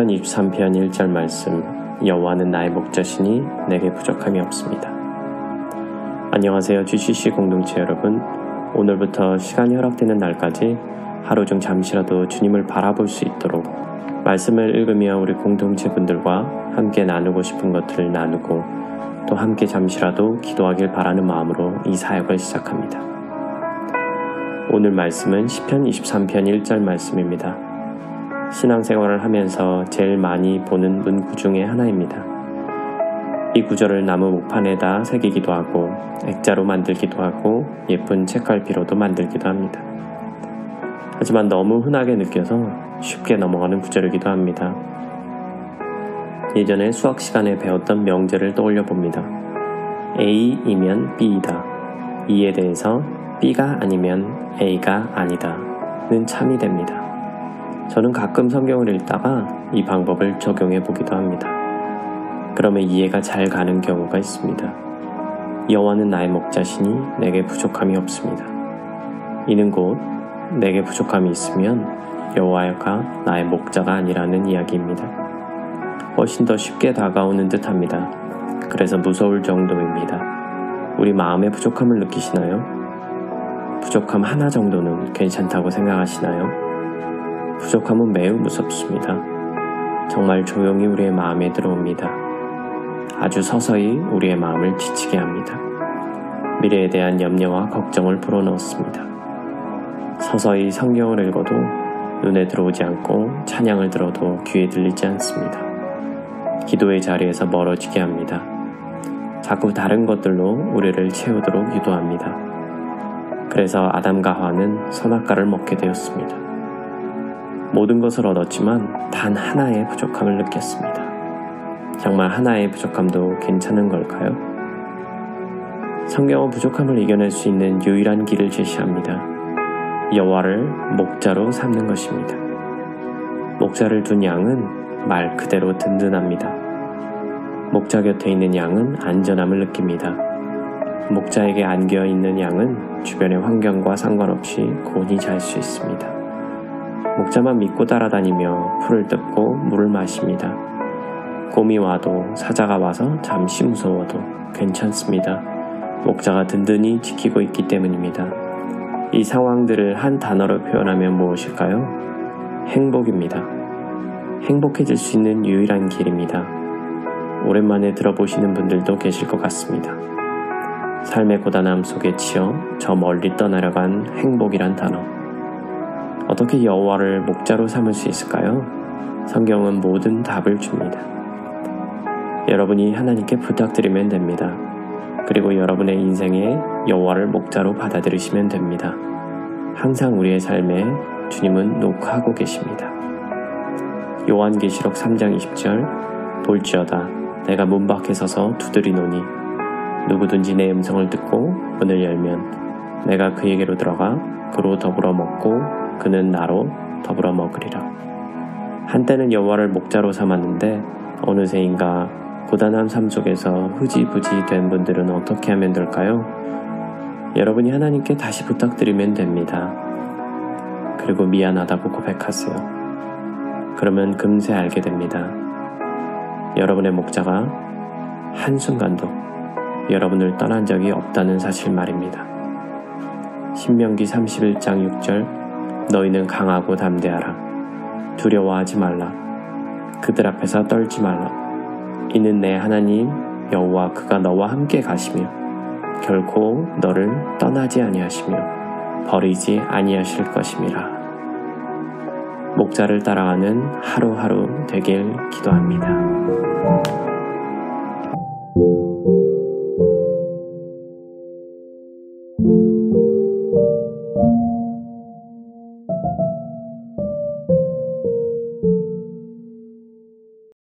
23편 1절 말씀 여호와는 나의 목자시니 내게 부족함이 없습니다. 안녕하세요. GCC 공동체 여러분. 오늘부터 시간이 허락되는 날까지 하루 중 잠시라도 주님을 바라볼 수 있도록 말씀을 읽으며 우리 공동체 분들과 함께 나누고 싶은 것들을 나누고 또 함께 잠시라도 기도하길 바라는 마음으로 이 사역을 시작합니다. 오늘 말씀은 시편 23편 1절 말씀입니다. 신앙생활을 하면서 제일 많이 보는 문구 중의 하나입니다. 이 구절을 나무 목판에다 새기기도 하고 액자로 만들기도 하고 예쁜 책갈피로도 만들기도 합니다. 하지만 너무 흔하게 느껴서 쉽게 넘어가는 구절이기도 합니다. 예전에 수학 시간에 배웠던 명제를 떠올려 봅니다. A이면 B이다. 이에 대해서 B가 아니면 A가 아니다.는 참이 됩니다. 저는 가끔 성경을 읽다가 이 방법을 적용해 보기도 합니다. 그러면 이해가 잘 가는 경우가 있습니다. 여호와는 나의 목자시니 내게 부족함이 없습니다. 이는 곧 내게 부족함이 있으면 여호와가 나의 목자가 아니라는 이야기입니다. 훨씬 더 쉽게 다가오는 듯합니다. 그래서 무서울 정도입니다. 우리 마음의 부족함을 느끼시나요? 부족함 하나 정도는 괜찮다고 생각하시나요? 부족함은 매우 무섭습니다. 정말 조용히 우리의 마음에 들어옵니다. 아주 서서히 우리의 마음을 지치게 합니다. 미래에 대한 염려와 걱정을 불어넣습니다. 서서히 성경을 읽어도 눈에 들어오지 않고 찬양을 들어도 귀에 들리지 않습니다. 기도의 자리에서 멀어지게 합니다. 자꾸 다른 것들로 우리를 채우도록 유도합니다. 그래서 아담과 하와는 선악과를 먹게 되었습니다. 모든 것을 얻었지만 단 하나의 부족함을 느꼈습니다. 정말 하나의 부족함도 괜찮은 걸까요? 성경은 부족함을 이겨낼 수 있는 유일한 길을 제시합니다. 여호와를 목자로 삼는 것입니다. 목자를 둔 양은 말 그대로 든든합니다. 목자 곁에 있는 양은 안전함을 느낍니다. 목자에게 안겨 있는 양은 주변의 환경과 상관없이 곤히 잘 수 있습니다. 목자만 믿고 따라다니며 풀을 뜯고 물을 마십니다. 곰이 와도 사자가 와서 잠시 무서워도 괜찮습니다. 목자가 든든히 지키고 있기 때문입니다. 이 상황들을 한 단어로 표현하면 무엇일까요? 행복입니다. 행복해질 수 있는 유일한 길입니다. 오랜만에 들어보시는 분들도 계실 것 같습니다. 삶의 고단함 속에 치여 저 멀리 떠나려간 행복이란 단어. 어떻게 여호와를 목자로 삼을 수 있을까요? 성경은 모든 답을 줍니다. 여러분이 하나님께 부탁드리면 됩니다. 그리고 여러분의 인생에 여호와를 목자로 받아들이시면 됩니다. 항상 우리의 삶에 주님은 녹화하고 계십니다. 요한계시록 3장 20절 볼지어다 내가 문 밖에 서서 두드리노니 누구든지 내 음성을 듣고 문을 열면 내가 그에게로 들어가 그로 더불어 먹고 그는 나로 더불어 먹으리라. 한때는 여호와를 목자로 삼았는데 어느새인가 고단한 삶 속에서 흐지부지 된 분들은 어떻게 하면 될까요? 여러분이 하나님께 다시 부탁드리면 됩니다. 그리고 미안하다고 고백하세요. 그러면 금세 알게 됩니다. 여러분의 목자가 한순간도 여러분을 떠난 적이 없다는 사실 말입니다. 신명기 31장 6절 너희는 강하고 담대하라. 두려워하지 말라. 그들 앞에서 떨지 말라. 이는 내 하나님 여호와 그가 너와 함께 가시며 결코 너를 떠나지 아니하시며 버리지 아니하실 것임이라. 목자를 따라가는 하루하루 되길 기도합니다.